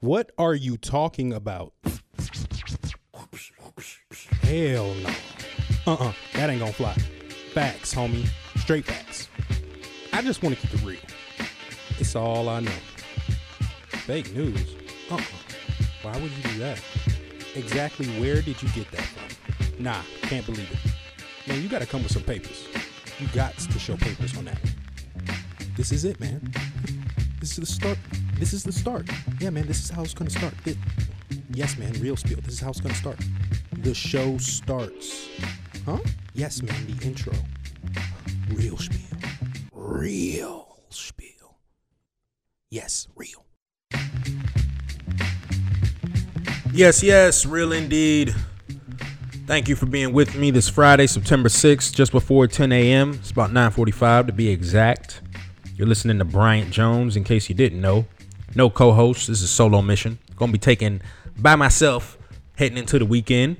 What are you talking about? Hell no. Uh-uh, that ain't gonna fly. Facts, homie. Straight facts. I just want to keep it real. It's all I know. Fake news? Uh-uh. Why would you do that? Exactly where did you get that from? Nah, can't believe it. Man, you gotta come with some papers. You got to show papers on that. This is it, man. This is the start. This is the start. Yeah, man, this is how it's gonna start. It, yes, man, real spiel. This is how it's gonna start. The show starts. Huh? Yes, man, the intro. Real spiel. Real spiel. Yes, real. Yes, yes, real indeed. Thank you for being with me this Friday, September 6th, just before 10 a.m. It's about 9:45 to be exact. You're listening to Bryant Jones, in case you didn't know. No co-host. This is a solo mission. Gonna be taken by myself heading into the weekend.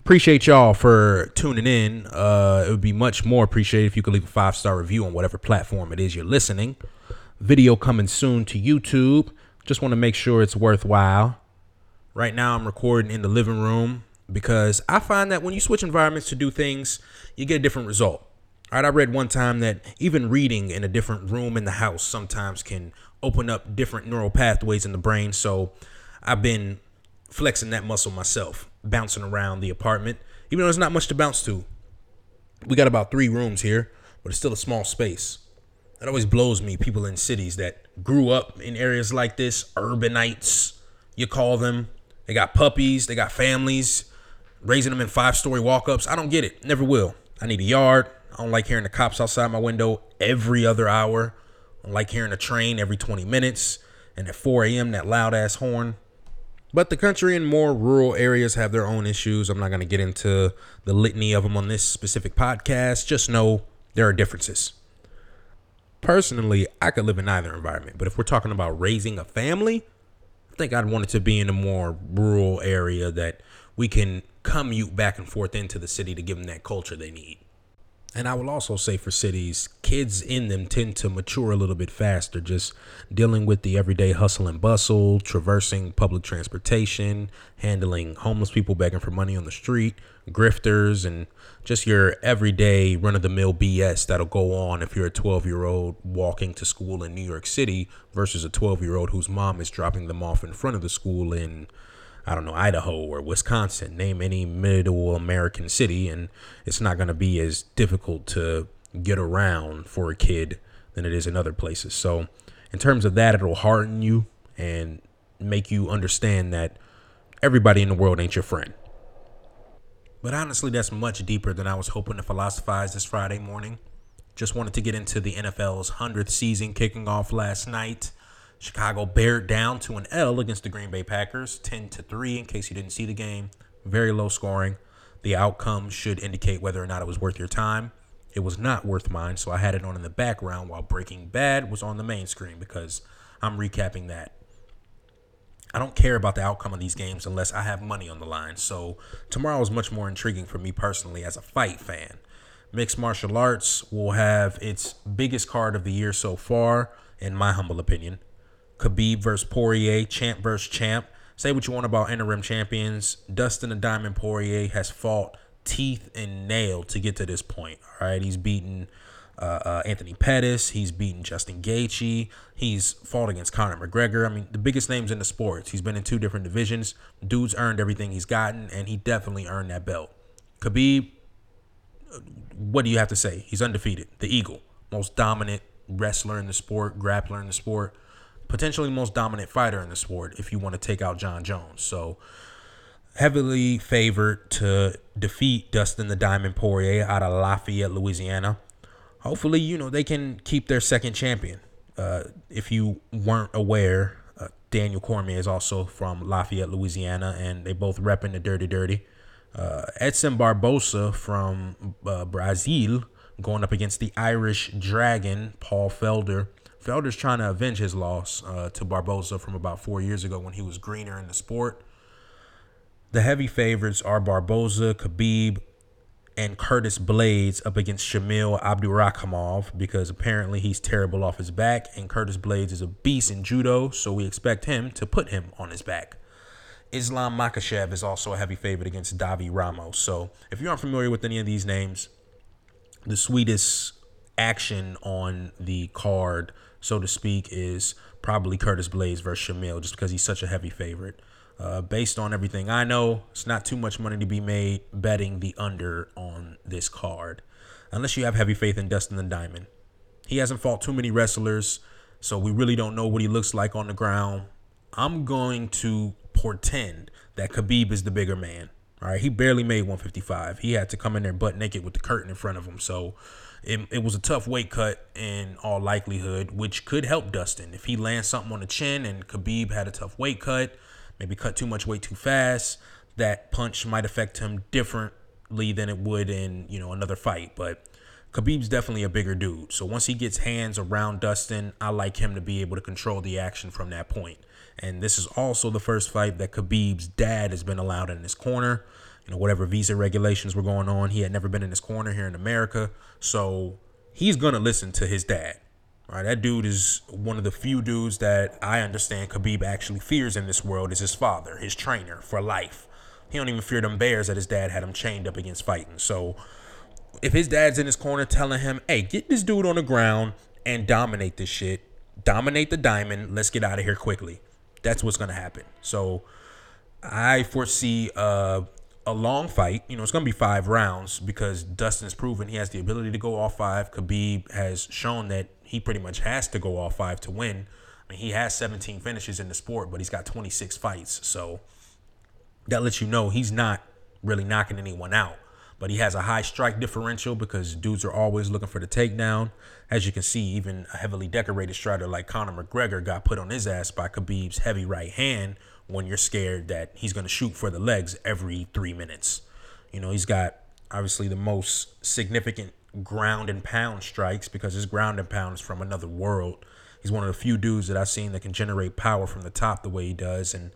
Appreciate y'all for tuning in. Uh, it would be much more appreciated if you could leave a five star review on whatever platform it is you're listening. Video coming soon to YouTube. Just want to make sure it's worthwhile. Right now, I'm recording in the living room because I find that when you switch environments to do things, you get a different result. All right, I read one time that even reading in a different room in the house sometimes can open up different neural pathways in the brain. So I've been flexing that muscle myself, bouncing around the apartment, even though there's not much to bounce to. We got about three rooms here, but it's still a small space. It always blows me, people in cities that grew up in areas like this, urbanites, you call them. They got puppies, they got families, raising them in five story walk ups. I don't get it. Never will. I need a yard. I don't like hearing the cops outside my window every other hour. I don't like hearing a train every 20 minutes. And at 4 a.m., that loud ass horn. But the country and more rural areas have their own issues. I'm not going to get into the litany of them on this specific podcast. Just know there are differences. Personally, I could live in either environment. But if we're talking about raising a family, I think I'd want it to be in a more rural area that we can commute back and forth into the city to give them that culture they need. And I will also say for cities, kids in them tend to mature a little bit faster, just dealing with the everyday hustle and bustle, traversing public transportation, handling homeless people begging for money on the street, grifters, and just your everyday run of the mill BS that'll go on if you're a 12 year old walking to school in New York City versus a 12 year old whose mom is dropping them off in front of the school in I don't know, Idaho or Wisconsin, name any middle American city, and it's not going to be as difficult to get around for a kid than it is in other places. So, in terms of that, it'll harden you and make you understand that everybody in the world ain't your friend. But honestly, that's much deeper than I was hoping to philosophize this Friday morning. Just wanted to get into the NFL's 100th season kicking off last night. Chicago bared down to an L against the Green Bay Packers, 10 to 3 in case you didn't see the game. Very low scoring. The outcome should indicate whether or not it was worth your time. It was not worth mine, so I had it on in the background while Breaking Bad was on the main screen because I'm recapping that. I don't care about the outcome of these games unless I have money on the line. So tomorrow is much more intriguing for me personally as a fight fan. Mixed martial arts will have its biggest card of the year so far, in my humble opinion. Khabib versus Poirier, champ versus champ. Say what you want about interim champions. Dustin the Diamond Poirier has fought teeth and nail to get to this point. All right, he's beaten uh, uh, Anthony Pettis. He's beaten Justin Gaethje. He's fought against Conor McGregor. I mean, the biggest names in the sports. He's been in two different divisions. Dude's earned everything he's gotten, and he definitely earned that belt. Khabib, what do you have to say? He's undefeated. The Eagle, most dominant wrestler in the sport, grappler in the sport potentially most dominant fighter in the sport if you want to take out Jon Jones. So heavily favored to defeat Dustin the Diamond Poirier out of Lafayette, Louisiana. Hopefully, you know, they can keep their second champion. Uh, if you weren't aware, uh, Daniel Cormier is also from Lafayette, Louisiana, and they both repping the Dirty Dirty. Uh, Edson Barboza from uh, Brazil going up against the Irish Dragon, Paul Felder. Felder's trying to avenge his loss uh, to Barboza from about four years ago when he was greener in the sport. The heavy favorites are Barboza, Khabib, and Curtis Blaydes up against Shamil Abdurakhimov because apparently he's terrible off his back, and Curtis Blaydes is a beast in judo, so we expect him to put him on his back. Islam Makhachev is also a heavy favorite against Davi Ramos. So if you aren't familiar with any of these names, the sweetest action on the card, so to speak, is probably Curtis Blaydes versus Shamil, just because he's such a heavy favorite. Uh, based on everything I know, it's not too much money to be made betting the under on this card, unless you have heavy faith in Dustin the Diamond. He hasn't fought too many wrestlers, so we really don't know what he looks like on the ground. I'm going to portend that Khabib is the bigger man. All right, he barely made 155. He had to come in there butt naked with the curtain in front of him. So it, it was a tough weight cut in all likelihood, which could help Dustin if he lands something on the chin and Khabib had a tough weight cut maybe cut too much weight too fast, that punch might affect him differently than it would in, you know, another fight. But Khabib's definitely a bigger dude. So once he gets hands around Dustin, I like him to be able to control the action from that point. And this is also the first fight that Khabib's dad has been allowed in his corner. You know, whatever visa regulations were going on, he had never been in his corner here in America. So he's going to listen to his dad. Right, that dude is one of the few dudes that I understand Khabib actually fears in this world is his father, his trainer for life. He don't even fear them bears that his dad had him chained up against fighting. So if his dad's in his corner telling him, hey, get this dude on the ground and dominate this shit, dominate the diamond, let's get out of here quickly. That's what's gonna happen. So I foresee uh, a long fight. You know, it's going to be five rounds because Dustin's proven he has the ability to go all five. Khabib has shown that he pretty much has to go all five to win. I mean, he has 17 finishes in the sport, but he's got 26 fights. So that lets you know he's not really knocking anyone out. But he has a high strike differential because dudes are always looking for the takedown. As you can see, even a heavily decorated strider like Conor McGregor got put on his ass by Khabib's heavy right hand when you're scared that he's going to shoot for the legs every three minutes. You know, he's got obviously the most significant ground and pound strikes because his ground and pound is from another world. He's one of the few dudes that I've seen that can generate power from the top the way he does. And,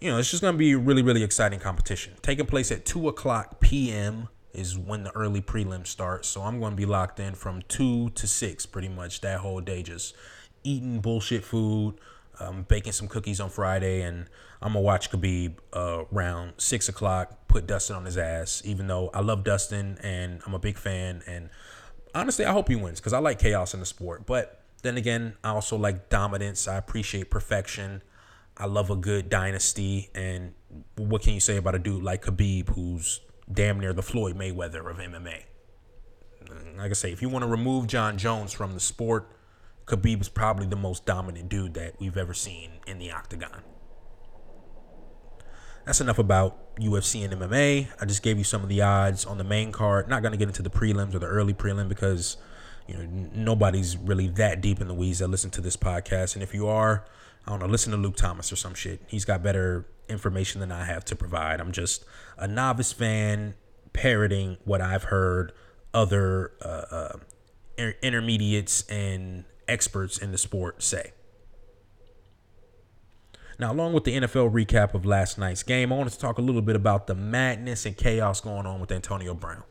you know, it's just going to be really, really exciting competition. Taking place at 2 o'clock p.m. is when the early prelim starts. So I'm going to be locked in from 2 to 6 pretty much that whole day, just eating bullshit food um, baking some cookies on Friday, and I'm gonna watch Khabib uh, around six o'clock. Put Dustin on his ass, even though I love Dustin and I'm a big fan. And honestly, I hope he wins because I like chaos in the sport. But then again, I also like dominance. I appreciate perfection. I love a good dynasty. And what can you say about a dude like Khabib, who's damn near the Floyd Mayweather of MMA? Like I say, if you want to remove Jon Jones from the sport Khabib is probably the most dominant dude that we've ever seen in the octagon. That's enough about UFC and MMA. I just gave you some of the odds on the main card. Not going to get into the prelims or the early prelim because you know nobody's really that deep in the weeds that listen to this podcast. And if you are, I don't know, listen to Luke Thomas or some shit. He's got better information than I have to provide. I'm just a novice fan parroting what I've heard other uh, uh, intermediates and experts in the sport say. Now, along with the NFL recap of last night's game, I wanted to talk a little bit about the madness and chaos going on with Antonio Brown.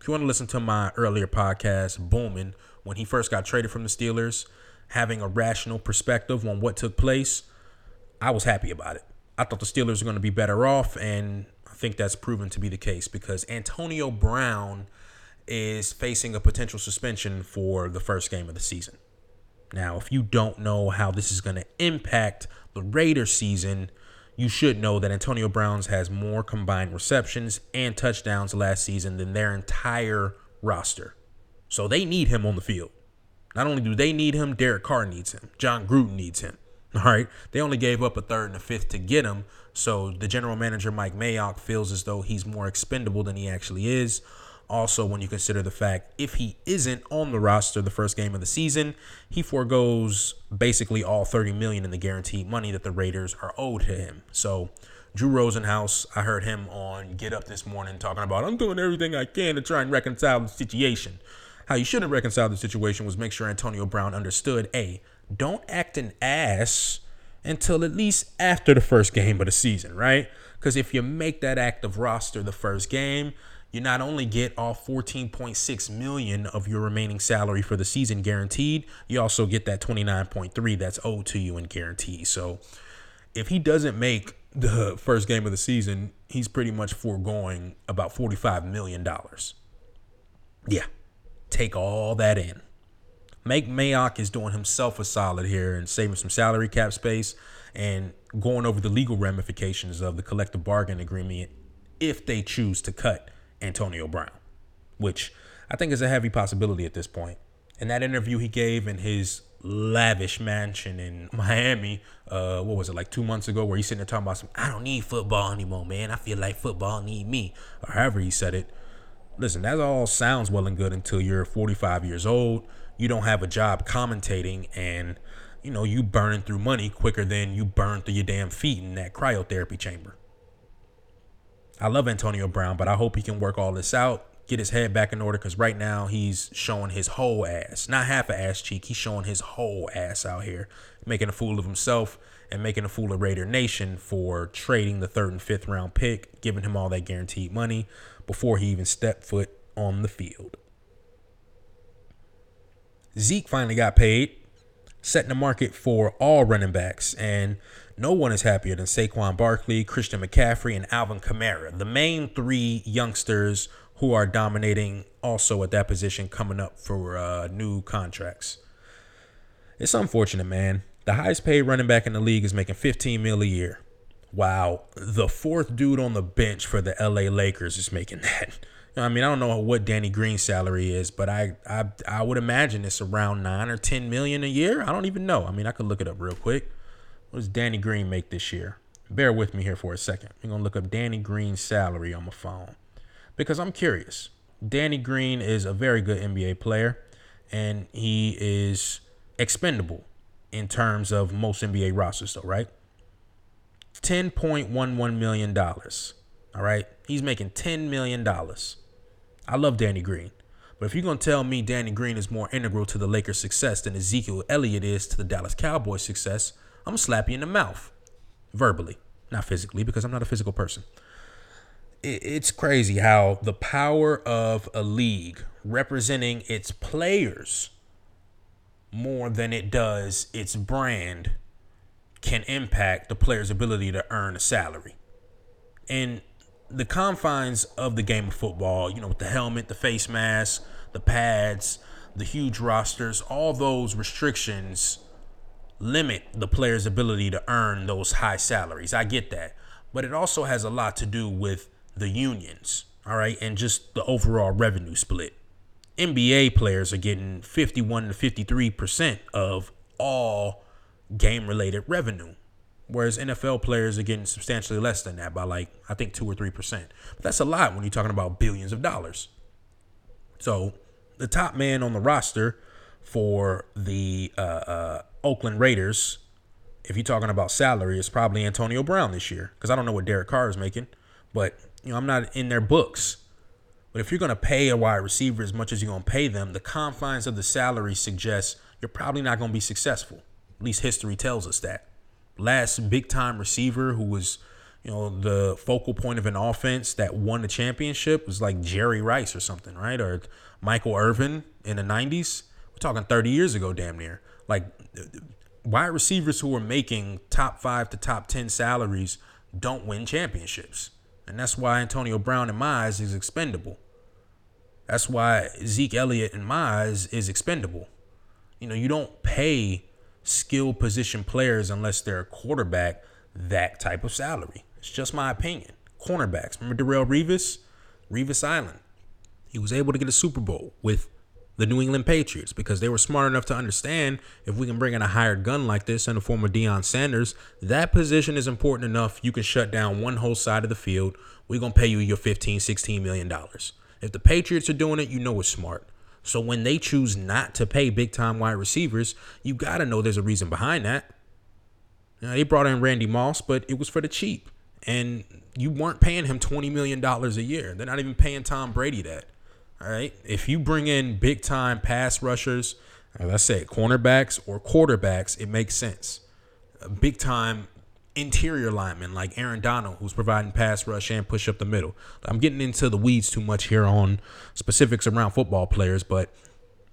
If you want to listen to my earlier podcast, Booming, when he first got traded from the Steelers, having a rational perspective on what took place, I was happy about it. I thought the Steelers were going to be better off, and I think that's proven to be the case because Antonio Brown is facing a potential suspension for the first game of the season. Now, if you don't know how this is going to impact the Raiders season, you should know that Antonio Brown's has more combined receptions and touchdowns last season than their entire roster. So they need him on the field. Not only do they need him, Derek Carr needs him. Jon Gruden needs him. All right. They only gave up a third and a fifth to get him. So the general manager, Mike Mayock, feels as though he's more expendable than he actually is. Also, when you consider the fact if he isn't on the roster the first game of the season, he foregoes basically all 30 million in the guaranteed money that the Raiders are owed to him. So, Drew Rosenhaus, I heard him on Get Up this morning talking about I'm doing everything I can to try and reconcile the situation. How you shouldn't reconcile the situation was make sure Antonio Brown understood, a don't act an ass until at least after the first game of the season, right? Because if you make that active roster the first game, you not only get off 14.6 million of your remaining salary for the season guaranteed, you also get that 29.3 that's owed to you in guarantee. So if he doesn't make the first game of the season, he's pretty much foregoing about 45 million dollars. Yeah. Take all that in. Mike Mayock is doing himself a solid here and saving some salary cap space and going over the legal ramifications of the collective bargain agreement if they choose to cut Antonio Brown, which I think is a heavy possibility at this point. In that interview he gave in his lavish mansion in Miami, uh, what was it, like two months ago, where he's sitting there talking about some, I don't need football anymore, man. I feel like football need me, or however he said it. Listen, that all sounds well and good until you're 45 years old. You don't have a job commentating, and you know you burning through money quicker than you burn through your damn feet in that cryotherapy chamber. I love Antonio Brown, but I hope he can work all this out, get his head back in order, because right now he's showing his whole ass, not half a ass cheek. He's showing his whole ass out here, making a fool of himself and making a fool of Raider Nation for trading the third and fifth round pick, giving him all that guaranteed money before he even stepped foot on the field. Zeke finally got paid, setting the market for all running backs, and no one is happier than Saquon Barkley, Christian McCaffrey, and Alvin Kamara, the main three youngsters who are dominating also at that position coming up for uh, new contracts. It's unfortunate, man. The highest paid running back in the league is making 15 mil a year. Wow, the fourth dude on the bench for the LA Lakers is making that. I mean, I don't know what Danny Green's salary is, but I, I I would imagine it's around nine or ten million a year. I don't even know. I mean, I could look it up real quick. What does Danny Green make this year? Bear with me here for a second. I'm gonna look up Danny Green's salary on my phone because I'm curious. Danny Green is a very good NBA player, and he is expendable in terms of most NBA rosters, though, right? $10.11 million. All right. He's making $10 million. I love Danny Green. But if you're going to tell me Danny Green is more integral to the Lakers' success than Ezekiel Elliott is to the Dallas Cowboys' success, I'm to slap you in the mouth. Verbally, not physically, because I'm not a physical person. It's crazy how the power of a league representing its players more than it does its brand can impact the player's ability to earn a salary. And the confines of the game of football, you know, with the helmet, the face mask, the pads, the huge rosters, all those restrictions limit the player's ability to earn those high salaries. I get that. But it also has a lot to do with the unions, all right, and just the overall revenue split. NBA players are getting 51 to 53% of all game related revenue. Whereas NFL players are getting substantially less than that by like, I think, two or 3%. But that's a lot when you're talking about billions of dollars. So the top man on the roster for the uh, uh, Oakland Raiders, if you're talking about salary, it's probably Antonio Brown this year. Because I don't know what Derek Carr is making, but you know I'm not in their books. But if you're going to pay a wide receiver as much as you're going to pay them, the confines of the salary suggests you're probably not going to be successful. At least history tells us that. Last big time receiver who was, you know, the focal point of an offense that won the championship was like Jerry Rice or something, right? Or Michael Irvin in the 90s. We're talking 30 years ago, damn near. Like wide receivers who are making top five to top 10 salaries don't win championships. And that's why Antonio Brown, my eyes, is expendable. That's why Zeke Elliott, my eyes, is expendable. You know, you don't pay skill position players unless they're a quarterback that type of salary. It's just my opinion. Cornerbacks. Remember Darrelle Revis? Revis Island. He was able to get a Super Bowl with the New England Patriots because they were smart enough to understand if we can bring in a hired gun like this in the form of Deion Sanders, that position is important enough you can shut down one whole side of the field. We're going to pay you your 15, 16 million dollars. If the Patriots are doing it, you know it's smart. So when they choose not to pay big time wide receivers, you got to know there's a reason behind that. Now, they brought in Randy Moss, but it was for the cheap. And you weren't paying him $20 million a year. They're not even paying Tom Brady that. All right. If you bring in big time pass rushers, as I said, cornerbacks or quarterbacks, it makes sense. Big time interior linemen like Aaron Donald, who's providing pass rush and push up the middle. I'm getting into the weeds too much here on specifics around football players, but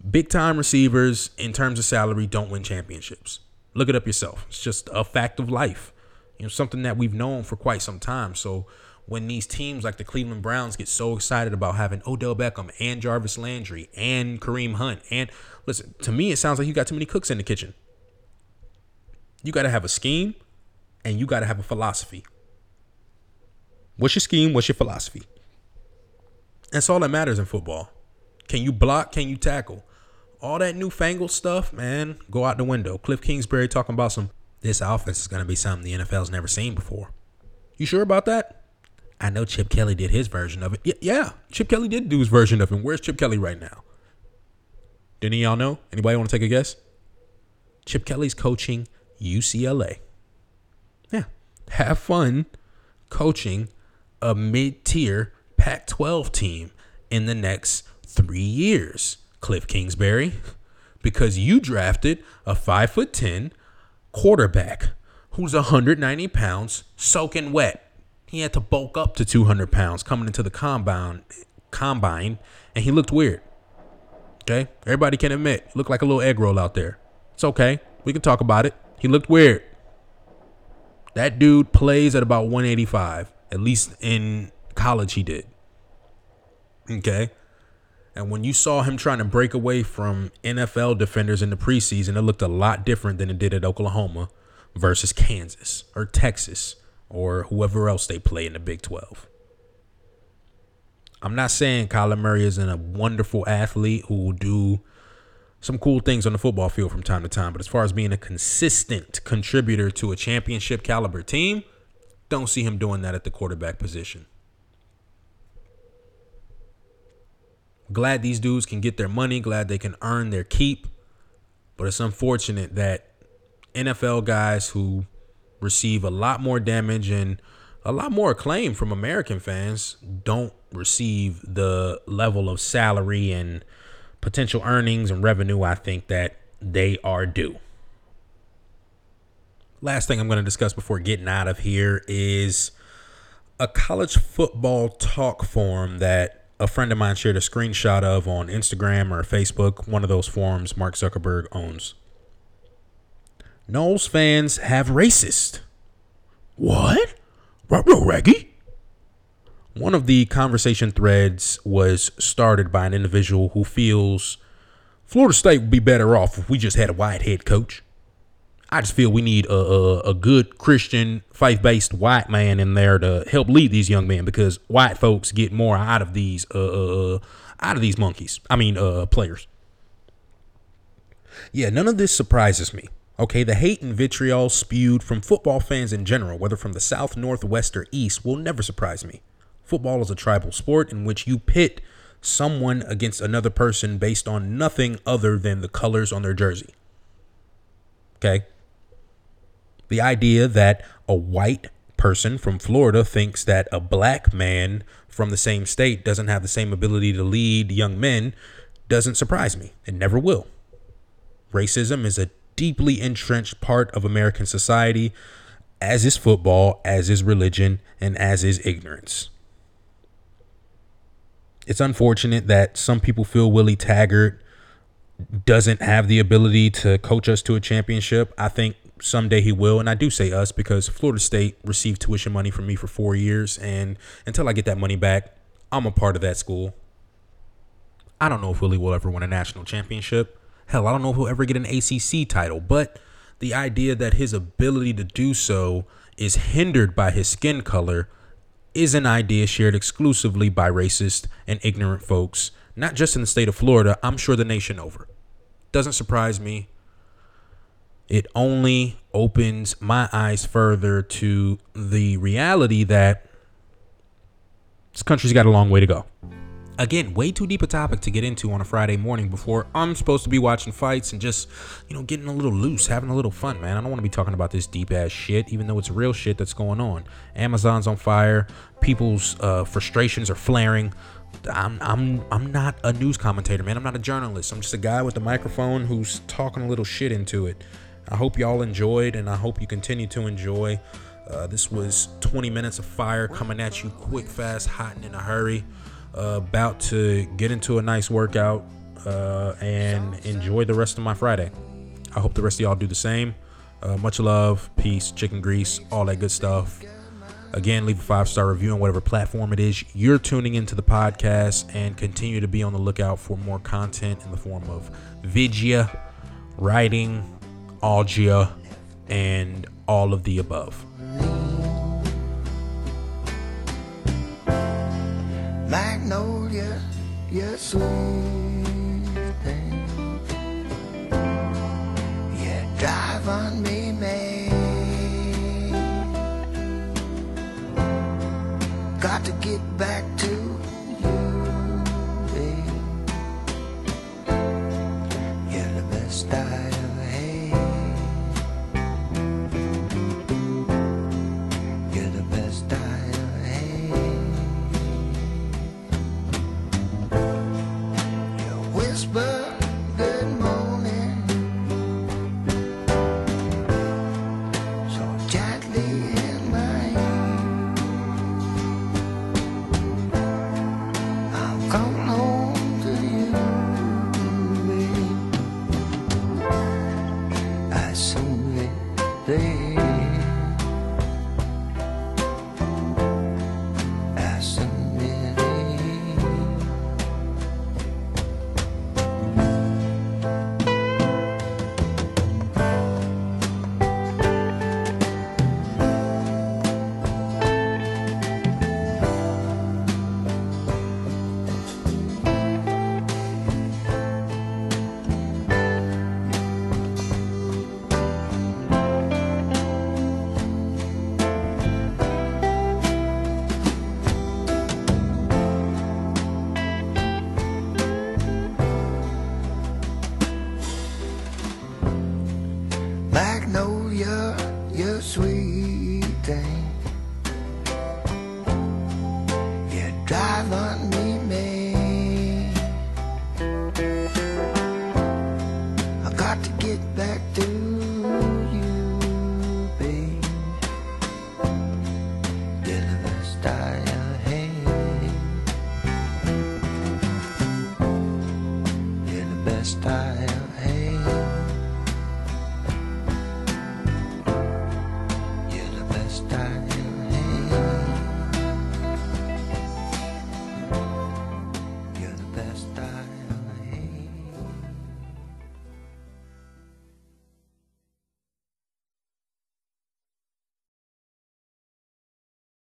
big time receivers in terms of salary don't win championships. Look it up yourself. It's just a fact of life. You know, something that we've known for quite some time. So when these teams like the Cleveland Browns get so excited about having Odell Beckham and Jarvis Landry and Kareem Hunt, and listen, to me, it sounds like you got too many cooks in the kitchen. You got to have a scheme and you got to have a philosophy. What's your scheme? What's your philosophy? That's all that matters in football. Can you block? Can you tackle? All that newfangled stuff, man, go out the window. Cliff Kingsbury talking about some, this offense is going to be something the NFL's never seen before. You sure about that? I know Chip Kelly did his version of it. Yeah, yeah, Chip Kelly did do his version of it. Where's Chip Kelly right now? Did any of y'all know? Anybody want to take a guess? Chip Kelly's coaching UCLA. Yeah. Have fun coaching a mid tier Pac 12 team in the next three years, Cliff Kingsbury, because you drafted a 5'10 quarterback who's 190 pounds soaking wet. He had to bulk up to 200 pounds coming into the combine, combine, and he looked weird. Okay, everybody can admit, looked like a little egg roll out there. It's okay. We can talk about it. He looked weird. That dude plays at about 185. At least in college, he did. Okay. And when you saw him trying to break away from NFL defenders in the preseason, it looked a lot different than it did at Oklahoma versus Kansas or Texas or whoever else they play in the Big 12. I'm not saying Kyler Murray isn't a wonderful athlete who will do some cool things on the football field from time to time. But as far as being a consistent contributor to a championship caliber team, don't see him doing that at the quarterback position. Glad these dudes can get their money, glad they can earn their keep. But it's unfortunate that NFL guys who receive a lot more damage and a lot more acclaim from American fans don't receive the level of salary and potential earnings and revenue I think that they are due. Last thing I'm going to discuss before getting out of here is a college football talk forum that a friend of mine shared a screenshot of on Instagram or Facebook, one of those forums Mark Zuckerberg owns. Noles fans have racist. What? Raggy? One of the conversation threads was started by an individual who feels Florida State would be better off if we just had a white head coach. I just feel we need a, a, a good Christian, faith based white man in there to help lead these young men because white folks get more out of these uh, uh, uh out of these monkeys. I mean, uh, players. Yeah, none of this surprises me. Okay, the hate and vitriol spewed from football fans in general, whether from the South, North, West, or East, will never surprise me. Football is a tribal sport in which you pit someone against another person based on nothing other than the colors on their jersey. Okay? The idea that a white person from Florida thinks that a black man from the same state doesn't have the same ability to lead young men doesn't surprise me. It never will. Racism is a deeply entrenched part of American society, as is football, as is religion, and as is ignorance it's unfortunate that some people feel Willie Taggart doesn't have the ability to coach us to a championship. I think someday he will, and I do say us because Florida State received tuition money from me for four years, and until I get that money back, I'm a part of that school. I don't know if Willie will ever win a national championship. Hell, I don't know if he'll ever get an ACC title, but the idea that his ability to do so is hindered by his skin color is an idea shared exclusively by racist and ignorant folks, not just in the state of Florida, I'm sure the nation over. Doesn't surprise me. It only opens my eyes further to the reality that this country's got a long way to go. Again, way too deep a topic to get into on a Friday morning before I'm supposed to be watching fights and just, you know, getting a little loose, having a little fun, man. I don't want to be talking about this deep ass shit, even though it's real shit that's going on. Amazon's on fire, people's uh, frustrations are flaring. I'm I'm I'm not a news commentator, man. I'm not a journalist. I'm just a guy with a microphone who's talking a little shit into it. I hope y'all enjoyed, and I hope you continue to enjoy Uh, this was 20 minutes of fire coming at you quick, fast, hot, and in a hurry. Uh, about to get into a nice workout uh, and enjoy the rest of my Friday. I hope the rest of y'all do the same. Uh, much love, peace, chicken grease, all that good stuff. Again, leave a five star review on whatever platform it is you're tuning into the podcast and continue to be on the lookout for more content in the form of vidya, writing, audio, and all of the above. Sweet thing. You drive on me, man. Got to get back to you, babe. You're the best I drive on